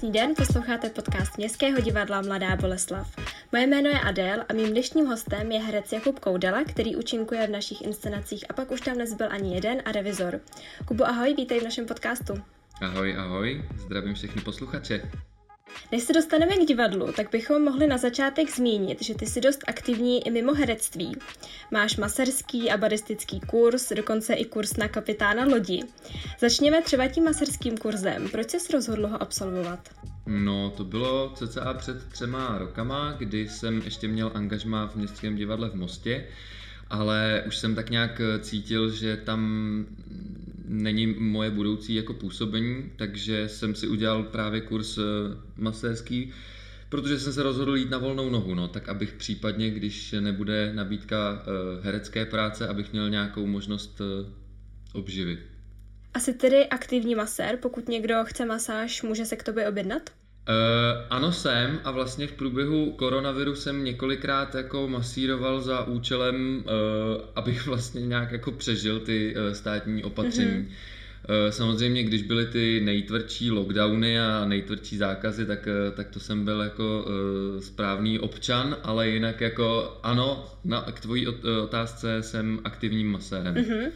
Krásný den, posloucháte podcast Městského divadla Mladá Boleslav. Moje jméno je Adél a mým dnešním hostem je herec Jakub Koudela, který účinkuje v našich inscenacích a pak už tam nezbyl ani jeden a revizor. Kubo, ahoj, vítej v našem podcastu. Ahoj, ahoj, zdravím všechny posluchače. Než se dostaneme k divadlu, tak bychom mohli na začátek zmínit, že ty jsi dost aktivní i mimo herectví. Máš maserský a baristický kurz, dokonce i kurz na kapitána lodi. Začněme třeba tím maserským kurzem. Proč jsi rozhodl ho absolvovat? No, to bylo cca před třema rokama, kdy jsem ještě měl angažma v Městském divadle v Mostě, ale už jsem tak nějak cítil, že tam není moje budoucí jako působení, takže jsem si udělal právě kurz eh, masérský, protože jsem se rozhodl jít na volnou nohu, no, tak abych případně, když nebude nabídka eh, herecké práce, abych měl nějakou možnost eh, obživy. Asi tedy aktivní masér, pokud někdo chce masáž, může se k tobě objednat? Uh, ano jsem a vlastně v průběhu koronaviru jsem několikrát jako masíroval za účelem, uh, abych vlastně nějak jako přežil ty uh, státní opatření. Mm-hmm. Samozřejmě, když byly ty nejtvrdší lockdowny a nejtvrdší zákazy, tak, tak to jsem byl jako uh, správný občan, ale jinak jako ano, na, k tvojí otázce jsem aktivním masérem. Uh-huh.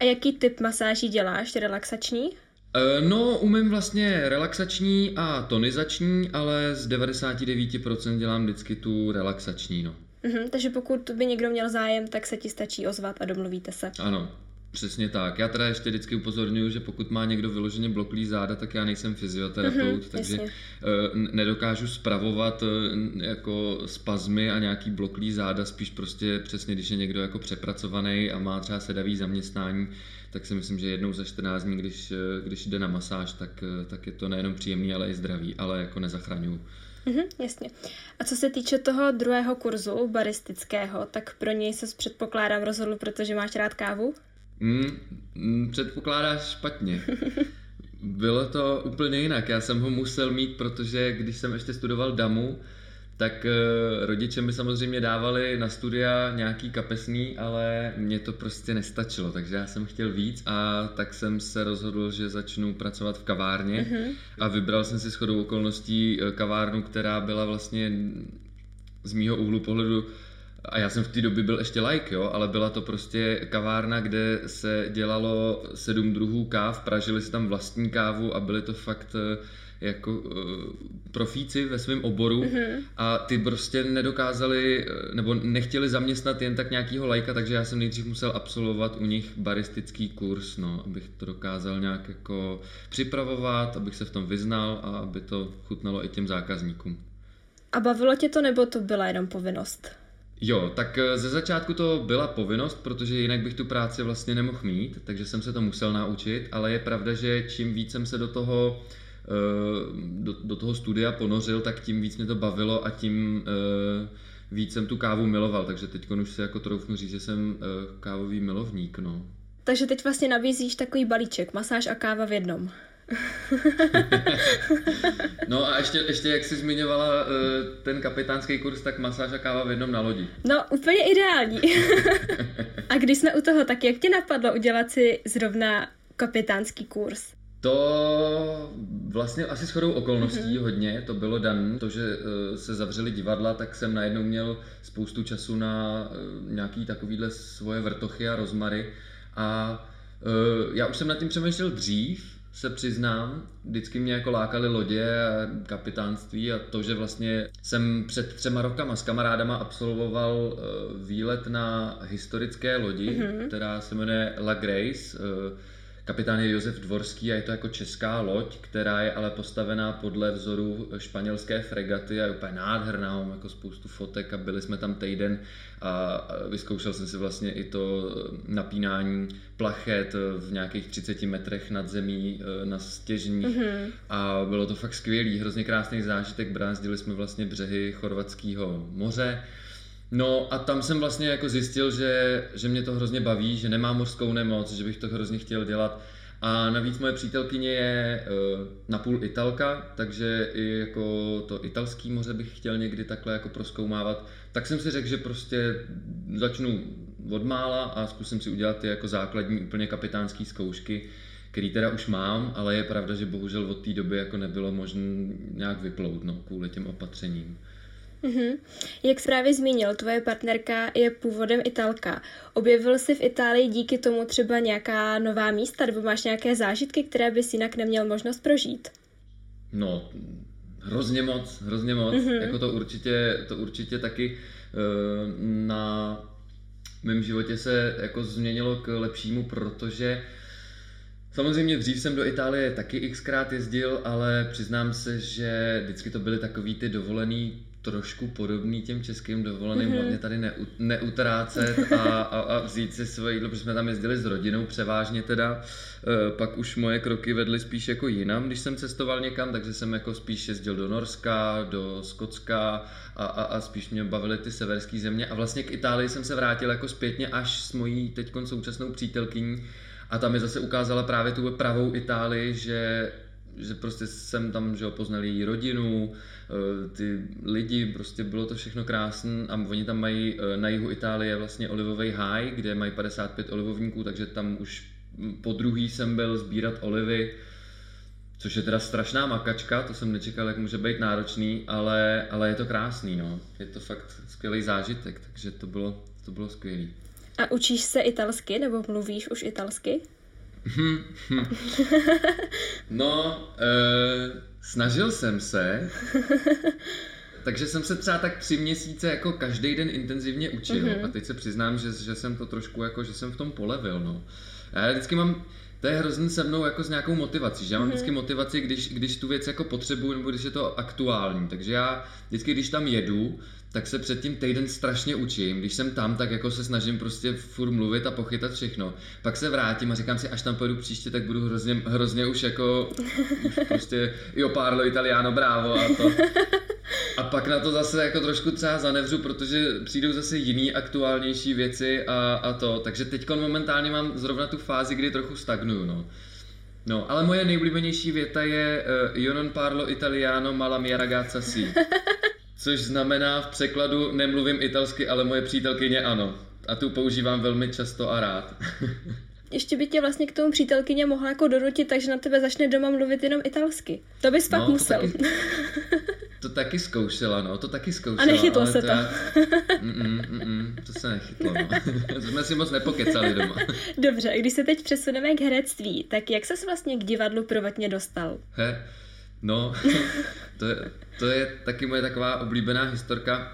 A jaký typ masáží děláš, relaxační? Eh, no, umím vlastně relaxační a tonizační, ale z 99% dělám vždycky tu relaxační, no. Mhm, takže pokud by někdo měl zájem, tak se ti stačí ozvat a domluvíte se. Ano, Přesně tak. Já teda ještě vždycky upozorňuji, že pokud má někdo vyloženě bloklý záda, tak já nejsem fyzioterapeut, mm-hmm, takže jasně. Eh, nedokážu spravovat eh, jako spazmy a nějaký bloklý záda, spíš prostě přesně, když je někdo jako přepracovaný a má třeba sedavý zaměstnání, tak si myslím, že jednou za 14 dní, když, eh, když jde na masáž, tak, tak je to nejenom příjemný, ale i zdravý, ale jako nezachraňuju. Mhm, jasně. A co se týče toho druhého kurzu, baristického, tak pro něj se předpokládám rozhodl, protože máš rád kávu? Mm, mm, předpokládáš špatně. Bylo to úplně jinak. Já jsem ho musel mít, protože když jsem ještě studoval DAMu, tak uh, rodiče mi samozřejmě dávali na studia nějaký kapesný, ale mě to prostě nestačilo, takže já jsem chtěl víc a tak jsem se rozhodl, že začnu pracovat v kavárně uh-huh. a vybral jsem si shodou okolností eh, kavárnu, která byla vlastně z mýho úhlu pohledu a já jsem v té době byl ještě like, jo, ale byla to prostě kavárna, kde se dělalo sedm druhů káv, pražili si tam vlastní kávu a byly to fakt eh, jako uh, profíci ve svém oboru mm-hmm. a ty prostě nedokázali eh, nebo nechtěli zaměstnat jen tak nějakýho lajka, takže já jsem nejdřív musel absolvovat u nich baristický kurz, no, abych to dokázal nějak jako připravovat, abych se v tom vyznal a aby to chutnalo i těm zákazníkům. A bavilo tě to, nebo to byla jenom povinnost? Jo, tak eh, ze začátku to byla povinnost, protože jinak bych tu práci vlastně nemohl mít, takže jsem se to musel naučit, ale je pravda, že čím víc jsem se do toho, eh, do, do toho studia ponořil, tak tím víc mě to bavilo a tím eh, víc jsem tu kávu miloval, takže teď už se jako troufnu říct, že jsem kávový milovník, no. Takže teď vlastně nabízíš takový balíček, masáž a káva v jednom. no a ještě, ještě jak jsi zmiňovala uh, ten kapitánský kurz, tak masáž a káva v jednom na lodi. No, úplně ideální. a když jsme u toho, tak jak tě napadlo udělat si zrovna kapitánský kurz? To vlastně asi shodou okolností mm-hmm. hodně, to bylo dan, to, že uh, se zavřeli divadla, tak jsem najednou měl spoustu času na uh, nějaký takovýhle svoje vrtochy a rozmary a já už jsem nad tím přemýšlel dřív, se přiznám, vždycky mě jako lákaly lodě a kapitánství a to, že vlastně jsem před třema rokama s kamarádama absolvoval uh, výlet na historické lodi, mm-hmm. která se jmenuje La Grace. Kapitán je Josef Dvorský a je to jako česká loď, která je ale postavená podle vzoru španělské fregaty a je úplně nádherná, mám jako spoustu fotek a byli jsme tam týden a vyzkoušel jsem si vlastně i to napínání plachet v nějakých 30 metrech nad zemí e, na stěžních. Mm-hmm. a bylo to fakt skvělý, hrozně krásný zážitek, brázdili jsme vlastně břehy chorvatského moře No a tam jsem vlastně jako zjistil, že, že mě to hrozně baví, že nemám mořskou nemoc, že bych to hrozně chtěl dělat. A navíc moje přítelkyně je uh, napůl italka, takže i jako to italský moře bych chtěl někdy takhle jako proskoumávat. Tak jsem si řekl, že prostě začnu od mála a zkusím si udělat ty jako základní úplně kapitánské zkoušky, který teda už mám, ale je pravda, že bohužel od té doby jako nebylo možné nějak vyplout, no, kvůli těm opatřením. Mm-hmm. Jak jsi právě zmínil, tvoje partnerka je původem Italka. Objevil jsi v Itálii díky tomu třeba nějaká nová místa, nebo máš nějaké zážitky, které bys jinak neměl možnost prožít? No, hrozně moc, hrozně moc. Mm-hmm. Jako to určitě, to určitě taky uh, na mém životě se jako změnilo k lepšímu, protože Samozřejmě dřív jsem do Itálie taky xkrát jezdil, ale přiznám se, že vždycky to byly takový ty dovolený trošku podobný těm českým dovoleným, mm-hmm. hlavně tady ne, neutrácet a, a, a vzít si svoje jídlo, protože jsme tam jezdili s rodinou převážně teda. E, pak už moje kroky vedly spíš jako jinam, když jsem cestoval někam, takže jsem jako spíš jezdil do Norska, do Skotska a, a, a spíš mě bavily ty severské země. A vlastně k Itálii jsem se vrátil jako zpětně až s mojí teď současnou přítelkyní, a tam mi zase ukázala právě tu pravou Itálii, že že prostě jsem tam že poznal její rodinu, eh, ty lidi, prostě bylo to všechno krásné a oni tam mají eh, na jihu Itálie vlastně olivový háj, kde mají 55 olivovníků, takže tam už po druhý jsem byl sbírat olivy, což je teda strašná makačka, to jsem nečekal, jak může být náročný, ale, ale je to krásný, no. Je to fakt skvělý zážitek, takže to bylo, to bylo skvělý. A učíš se italsky, nebo mluvíš už italsky? no, uh, snažil jsem se, takže jsem se třeba tak tři měsíce jako každý den intenzivně učil mm-hmm. a teď se přiznám, že, že jsem to trošku jako, že jsem v tom polevil, no. Já vždycky mám, to je hrozně se mnou jako s nějakou motivací, že já mám mm-hmm. vždycky motivaci, když, když tu věc jako potřebuju nebo když je to aktuální, takže já vždycky, když tam jedu, tak se předtím týden strašně učím. Když jsem tam, tak jako se snažím prostě furt mluvit a pochytat všechno. Pak se vrátím a říkám si, až tam pojedu příště, tak budu hrozně, hrozně už jako už prostě io parlo italiano, bravo a to. A pak na to zase jako trošku třeba zanevřu, protože přijdou zase jiný aktuálnější věci a, a to. Takže teď momentálně mám zrovna tu fázi, kdy trochu stagnuju, no. No, ale moje nejoblíbenější věta je uh, Io non parlo italiano, ma la mia ragazza si. Což znamená v překladu nemluvím italsky, ale moje přítelkyně ano. A tu používám velmi často a rád. Ještě by tě vlastně k tomu přítelkyně mohla jako donutit, takže na tebe začne doma mluvit jenom italsky. To bys no, fakt musel. To taky, to taky zkoušela, no, to taky zkoušela. A nechytlo se to. Já, mm, mm, mm, to se nechytlo, no. Jsme si moc nepokecali doma. Dobře, když se teď přesuneme k herectví, tak jak ses vlastně k divadlu prvotně dostal? He, no, to je, to je taky moje taková oblíbená historka.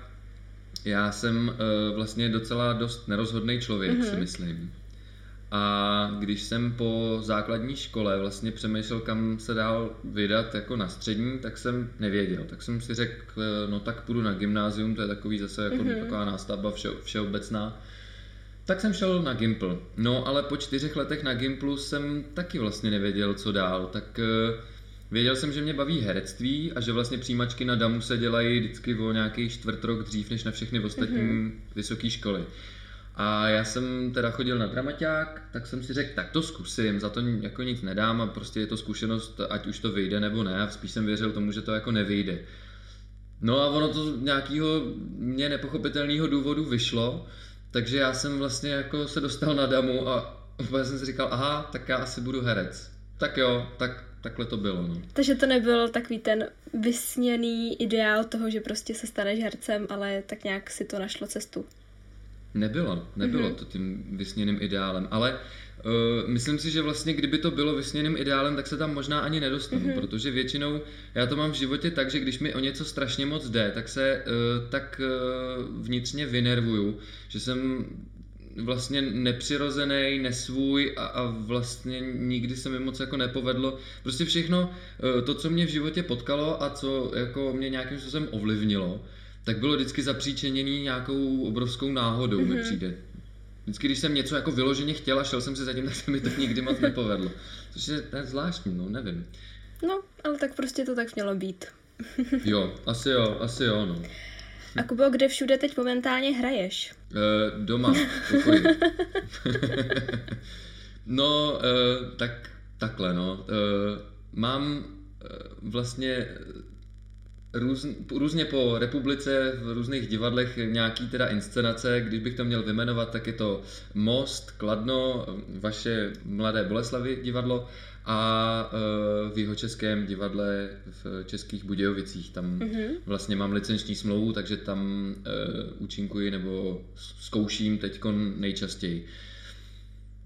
Já jsem uh, vlastně docela dost nerozhodný člověk, mm-hmm. si myslím. A když jsem po základní škole vlastně přemýšlel, kam se dál vydat jako na střední, tak jsem nevěděl. Tak jsem si řekl, eh, no tak půjdu na gymnázium, to je takový zase jako mm-hmm. taková nástavba vše, všeobecná. Tak jsem šel na Gimpl. No ale po čtyřech letech na Gimplu jsem taky vlastně nevěděl, co dál. Tak uh, Věděl jsem, že mě baví herectví a že vlastně přijímačky na DAMu se dělají vždycky o nějaký čtvrt rok dřív než na všechny ostatní mm-hmm. vysoké školy. A já jsem teda chodil na dramaťák, tak jsem si řekl, tak to zkusím, za to jako nic nedám a prostě je to zkušenost, ať už to vyjde nebo ne, a spíš jsem věřil tomu, že to jako nevyjde. No a ono to z nějakého mě nepochopitelného důvodu vyšlo, takže já jsem vlastně jako se dostal na damu a úplně jsem si říkal, aha, tak já asi budu herec. Tak jo, tak takhle to bylo. No. Takže to nebyl takový ten vysněný ideál toho, že prostě se staneš hercem, ale tak nějak si to našlo cestu. Nebylo, nebylo mm-hmm. to tím vysněným ideálem, ale uh, myslím si, že vlastně kdyby to bylo vysněným ideálem, tak se tam možná ani nedostanu, mm-hmm. protože většinou já to mám v životě tak, že když mi o něco strašně moc jde, tak se uh, tak uh, vnitřně vynervuju, že jsem vlastně nepřirozený, nesvůj a, a vlastně nikdy se mi moc jako nepovedlo. Prostě všechno eh, to, co mě v životě potkalo a co jako mě nějakým způsobem ovlivnilo, tak bylo vždycky zapříčeněný nějakou obrovskou náhodou, mm-hmm. mi mhm. přijde. Vždycky, když jsem něco jako vyloženě chtěl a šel jsem si zatím, tak se mi to nikdy moc nepovedlo. Což je, to je zvláštní, no, nevím. No, ale tak prostě to tak mělo být. jo, asi jo, asi jo, no. A Kubo, kde všude teď momentálně hraješ? Uh, doma, no, uh, tak takhle, no. Uh, mám vlastně růz, různě po republice v různých divadlech nějaký teda inscenace, když bych to měl vyjmenovat, tak je to Most, Kladno, vaše Mladé Boleslavy divadlo a v jeho českém divadle v Českých Budějovicích. Tam mm-hmm. vlastně mám licenční smlouvu, takže tam uh, účinkuji nebo zkouším teď nejčastěji.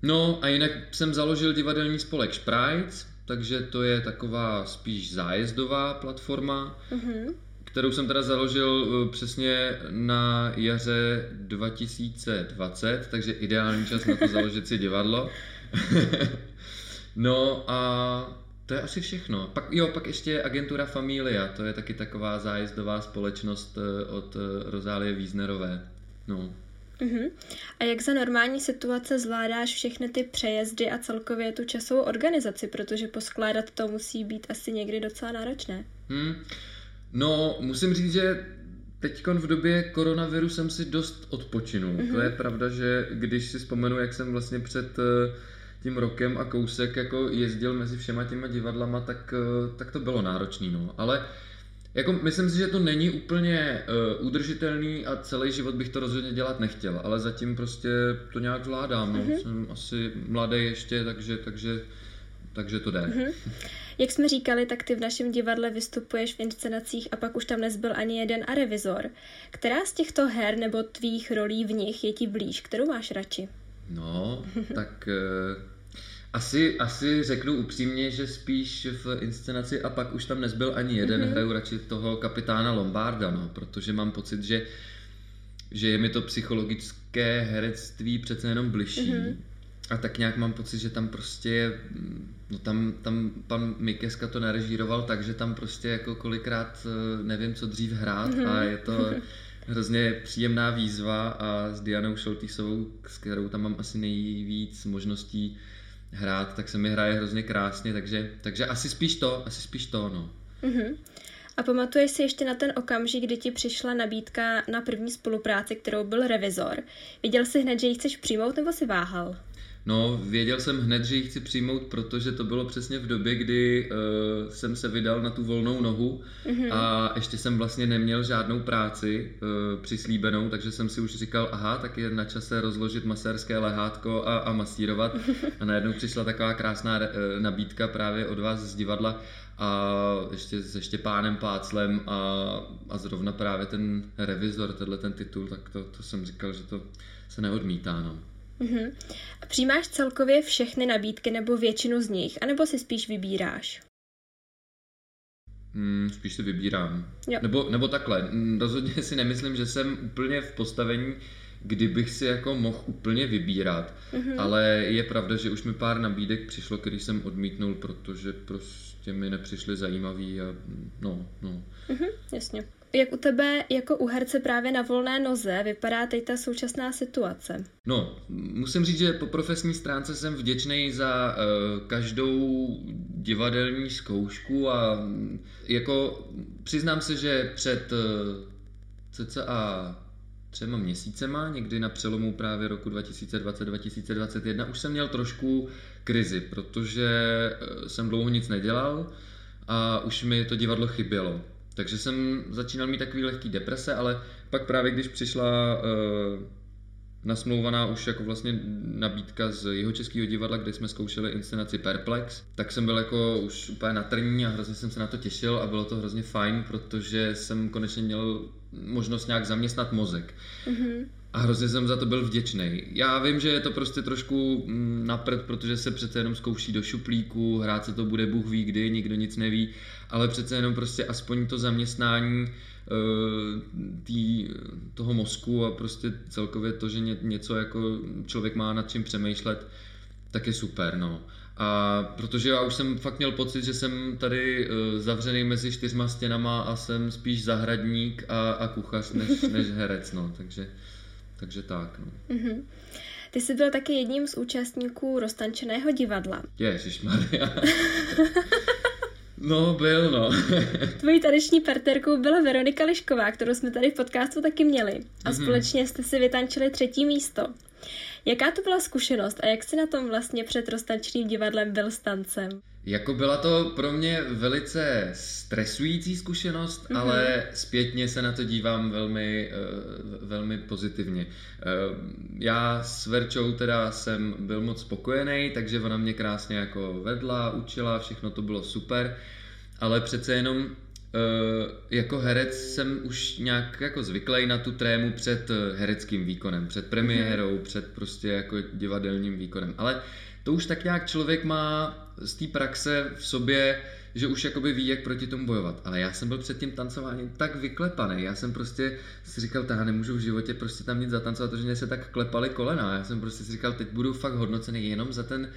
No a jinak jsem založil divadelní spolek Sprites, takže to je taková spíš zájezdová platforma, mm-hmm. kterou jsem teda založil eh, přesně na jaře 2020, takže ideální čas na to založit si divadlo. no a to je asi všechno. Pak, jo, pak ještě agentura Familia, to je taky taková zájezdová společnost eh, od eh, Rozálie Víznerové. No. Uh-huh. A jak za normální situace zvládáš všechny ty přejezdy a celkově tu časovou organizaci, protože poskládat to musí být asi někdy docela náročné. Hmm. No, musím říct, že teď v době koronaviru jsem si dost odpočinul. Uh-huh. To je pravda, že když si vzpomenu, jak jsem vlastně před eh, tím rokem a kousek jako jezdil mezi všema těma divadlama, tak, eh, tak to bylo náročný, no. Ale jako myslím si, že to není úplně uh, udržitelný a celý život bych to rozhodně dělat nechtěl, ale zatím prostě to nějak zvládám. No. Mm-hmm. Jsem asi mladý ještě, takže, takže, takže to jde. Mm-hmm. Jak jsme říkali, tak ty v našem divadle vystupuješ v inscenacích a pak už tam nezbyl ani jeden a revizor. Která z těchto her nebo tvých rolí v nich je ti blíž? Kterou máš radši? No, tak uh asi, asi řeknu upřímně, že spíš v inscenaci a pak už tam nezbyl ani jeden, mm-hmm. hraju radši toho kapitána Lombarda, no, protože mám pocit, že, že je mi to psychologické herectví přece jenom bližší. Mm-hmm. A tak nějak mám pocit, že tam prostě, no tam, tam pan Mikeska to nerežíroval tak, že tam prostě jako kolikrát eh, nevím, co dřív hrát mm-hmm. a je to hrozně příjemná výzva a s Dianou Šoltýsovou, s kterou tam mám asi nejvíc možností hrát, tak se mi hraje hrozně krásně, takže, takže asi spíš to, asi spíš to, no. Mm-hmm. A pamatuješ si ještě na ten okamžik, kdy ti přišla nabídka na první spolupráci, kterou byl revizor. Viděl jsi hned, že ji chceš přijmout, nebo si váhal? No, věděl jsem hned, že ji chci přijmout, protože to bylo přesně v době, kdy uh, jsem se vydal na tu volnou nohu mm-hmm. a ještě jsem vlastně neměl žádnou práci uh, přislíbenou, takže jsem si už říkal, aha, tak je na čase rozložit masérské lehátko a, a masírovat. A najednou přišla taková krásná uh, nabídka právě od vás z divadla a ještě se Štěpánem Páclem a, a zrovna právě ten revizor, tenhle ten titul, tak to, to jsem říkal, že to se neodmítá, no. Uh-huh. A přijímáš celkově všechny nabídky nebo většinu z nich, anebo si spíš vybíráš? Hmm, spíš si vybírám. Jo. Nebo, nebo takhle, hmm, rozhodně si nemyslím, že jsem úplně v postavení, kdybych si jako mohl úplně vybírat, uh-huh. ale je pravda, že už mi pár nabídek přišlo, který jsem odmítnul, protože prostě mi nepřišly zajímavý a no, no. Uh-huh, jasně. Jak u tebe jako u herce právě na volné noze vypadá teď ta současná situace? No, musím říct, že po profesní stránce jsem vděčný za uh, každou divadelní zkoušku a jako přiznám se, že před uh, cca třema měsícema, někdy na přelomu právě roku 2020-2021, už jsem měl trošku krizi, protože eh, jsem dlouho nic nedělal a už mi to divadlo chybělo. Takže jsem začínal mít takový lehký deprese, ale pak právě když přišla uh, nasmlouvaná už jako vlastně nabídka z jeho českého divadla, kde jsme zkoušeli inscenaci Perplex, tak jsem byl jako už úplně na trní a hrozně jsem se na to těšil a bylo to hrozně fajn, protože jsem konečně měl možnost nějak zaměstnat mozek. Mm-hmm. A hrozně jsem za to byl vděčný. Já vím, že je to prostě trošku mm, napřed, protože se přece jenom zkouší do šuplíku, hrát se to bude Bůh ví kdy, nikdo nic neví, ale přece jenom prostě aspoň to zaměstnání uh, tý, toho mozku a prostě celkově to, že ně, něco jako člověk má nad čím přemýšlet, tak je super, no. A protože já už jsem fakt měl pocit, že jsem tady uh, zavřený mezi čtyřma stěnama a jsem spíš zahradník a, a kuchař než, než herec, no, takže, takže tak, no. Mm-hmm. Ty jsi byl taky jedním z účastníků roztančeného divadla. Ježišmarja. No, byl, no. Tvojí taneční partnerkou byla Veronika Lišková, kterou jsme tady v podcastu taky měli. A mm-hmm. společně jste si vytančili třetí místo. Jaká to byla zkušenost a jak jsi na tom vlastně před roztančným divadlem byl s tancem? Jako byla to pro mě velice stresující zkušenost, mm-hmm. ale zpětně se na to dívám velmi, uh, velmi pozitivně. Uh, já s Verčou teda jsem byl moc spokojený, takže ona mě krásně jako vedla, učila, všechno to bylo super, ale přece jenom jako herec jsem už nějak jako zvyklý na tu trému před hereckým výkonem, před premiérou, mm-hmm. před prostě jako divadelním výkonem, ale to už tak nějak člověk má z té praxe v sobě, že už jakoby ví, jak proti tomu bojovat. Ale já jsem byl před tím tancováním tak vyklepaný. Já jsem prostě si říkal, já nemůžu v životě prostě tam nic zatancovat, protože mě se tak klepaly kolena. Já jsem prostě si říkal, teď budu fakt hodnocený jenom za ten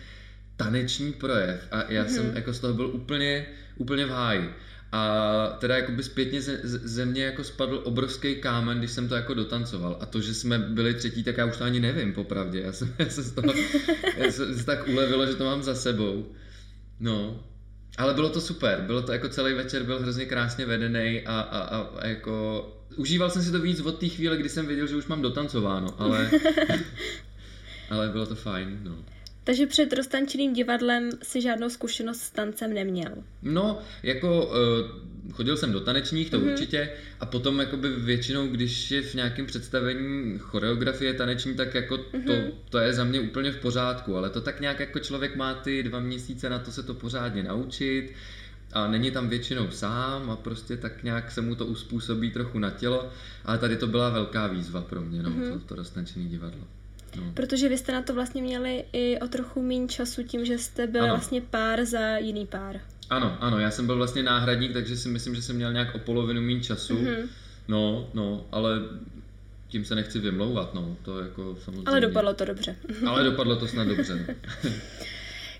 taneční projev. A já mm-hmm. jsem mhm. jako z toho byl úplně, úplně v háji. A teda jakoby zpětně ze, ze mě jako spadl obrovský kámen, když jsem to jako dotancoval. A to, že jsme byli třetí, tak já už to ani nevím, popravdě. Já jsem, já jsem z toho já jsem se tak ulevilo, že to mám za sebou. No, ale bylo to super, bylo to jako celý večer, byl hrozně krásně vedený a, a, a, a jako užíval jsem si to víc od té chvíle, kdy jsem věděl, že už mám dotancováno, ale, ale bylo to fajn, no. Takže před roztančeným divadlem si žádnou zkušenost s tancem neměl? No, jako uh, chodil jsem do tanečních, to mm-hmm. určitě, a potom jakoby většinou, když je v nějakém představení choreografie taneční, tak jako mm-hmm. to, to je za mě úplně v pořádku, ale to tak nějak jako člověk má ty dva měsíce na to se to pořádně naučit, a není tam většinou sám a prostě tak nějak se mu to uspůsobí trochu na tělo, ale tady to byla velká výzva pro mě, no, mm-hmm. to, to roztančené divadlo. No. Protože vy jste na to vlastně měli i o trochu méně času tím, že jste byl ano. vlastně pár za jiný pár. Ano, ano, já jsem byl vlastně náhradník, takže si myslím, že jsem měl nějak o polovinu méně času. Mm-hmm. No, no, ale tím se nechci vymlouvat, no, to jako samozřejmě. Ale dopadlo to dobře. ale dopadlo to snad dobře. No.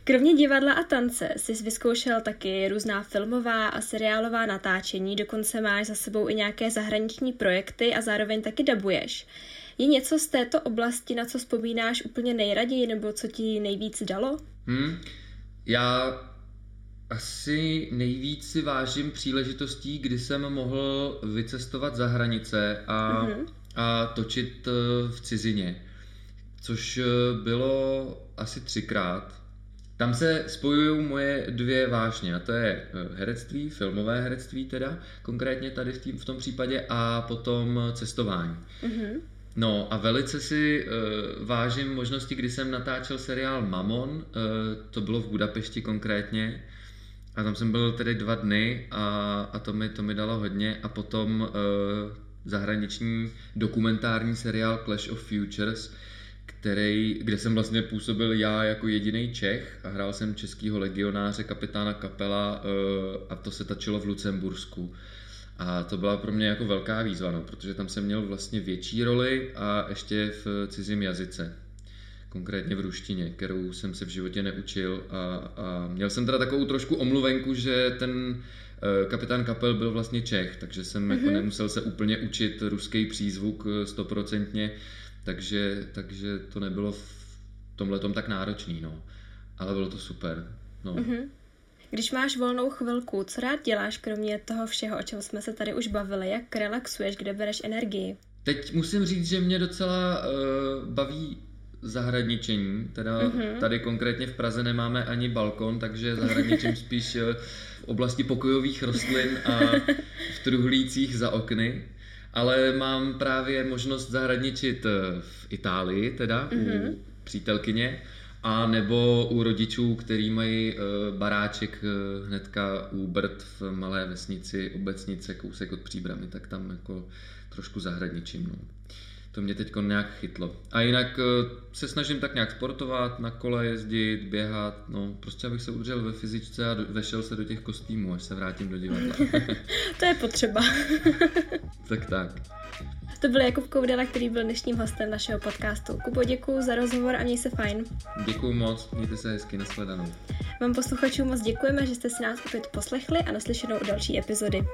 Kromě divadla a tance jsi vyzkoušel taky různá filmová a seriálová natáčení, dokonce máš za sebou i nějaké zahraniční projekty a zároveň taky dabuješ. Je něco z této oblasti, na co vzpomínáš úplně nejraději, nebo co ti nejvíc dalo? Hmm, já asi nejvíc si vážím příležitostí, kdy jsem mohl vycestovat za hranice a, mm-hmm. a točit eh, v cizině, což eh, bylo asi třikrát. Tam se spojují moje dvě vášně, a to je eh, herectví, filmové herectví teda, konkrétně tady v, tým, v tom případě, a potom cestování. Mm-hmm. No a velice si uh, vážím možnosti, kdy jsem natáčel seriál Mamon, uh, to bylo v Budapešti konkrétně, a tam jsem byl tedy dva dny a, a to, mi, to mi dalo hodně. A potom uh, zahraniční dokumentární seriál Clash of Futures, který, kde jsem vlastně působil já jako jediný Čech a hrál jsem českýho legionáře, kapitána Kapela uh, a to se tačilo v Lucembursku. A to byla pro mě jako velká výzva, no, protože tam jsem měl vlastně větší roli a ještě v cizím jazyce. Konkrétně v ruštině, kterou jsem se v životě neučil a, a měl jsem teda takovou trošku omluvenku, že ten eh, kapitán Kapel byl vlastně Čech, takže jsem mm-hmm. jako mhm. nemusel se úplně učit ruský přízvuk eh, stoprocentně, takže, takže to nebylo v tomhle tak náročný, no. Ale bylo to super, no. Mm-hmm. Když máš volnou chvilku, co rád děláš kromě toho všeho, o čem jsme se tady už bavili? Jak relaxuješ, kde bereš energii? Teď musím říct, že mě docela uh, baví zahradničení, teda mm-hmm. tady konkrétně v Praze nemáme ani balkon, takže zahradničím spíš uh, v oblasti pokojových rostlin a v truhlících za okny. Ale mám právě možnost zahradničit eh, v Itálii, teda mm-hmm. u přítelkyně, a nebo u rodičů, který mají uh, baráček uh, hnedka u Brd v malé vesnici, obecnice, kousek od Příbramy, tak tam jako trošku zahradničím. No. To mě teď nějak chytlo. A jinak uh, se snažím tak nějak sportovat, na kole jezdit, běhat, no prostě abych se udržel ve fyzičce a vešel se do těch kostýmů, až se vrátím do divadla. to je potřeba. tak tak. To byl Jakub Koudela, který byl dnešním hostem našeho podcastu. Kubo, děkuji za rozhovor a měj se fajn. Děkuji moc, mějte se hezky, nashledanou. Vám posluchačům moc děkujeme, že jste si nás opět poslechli a naslyšenou u další epizody.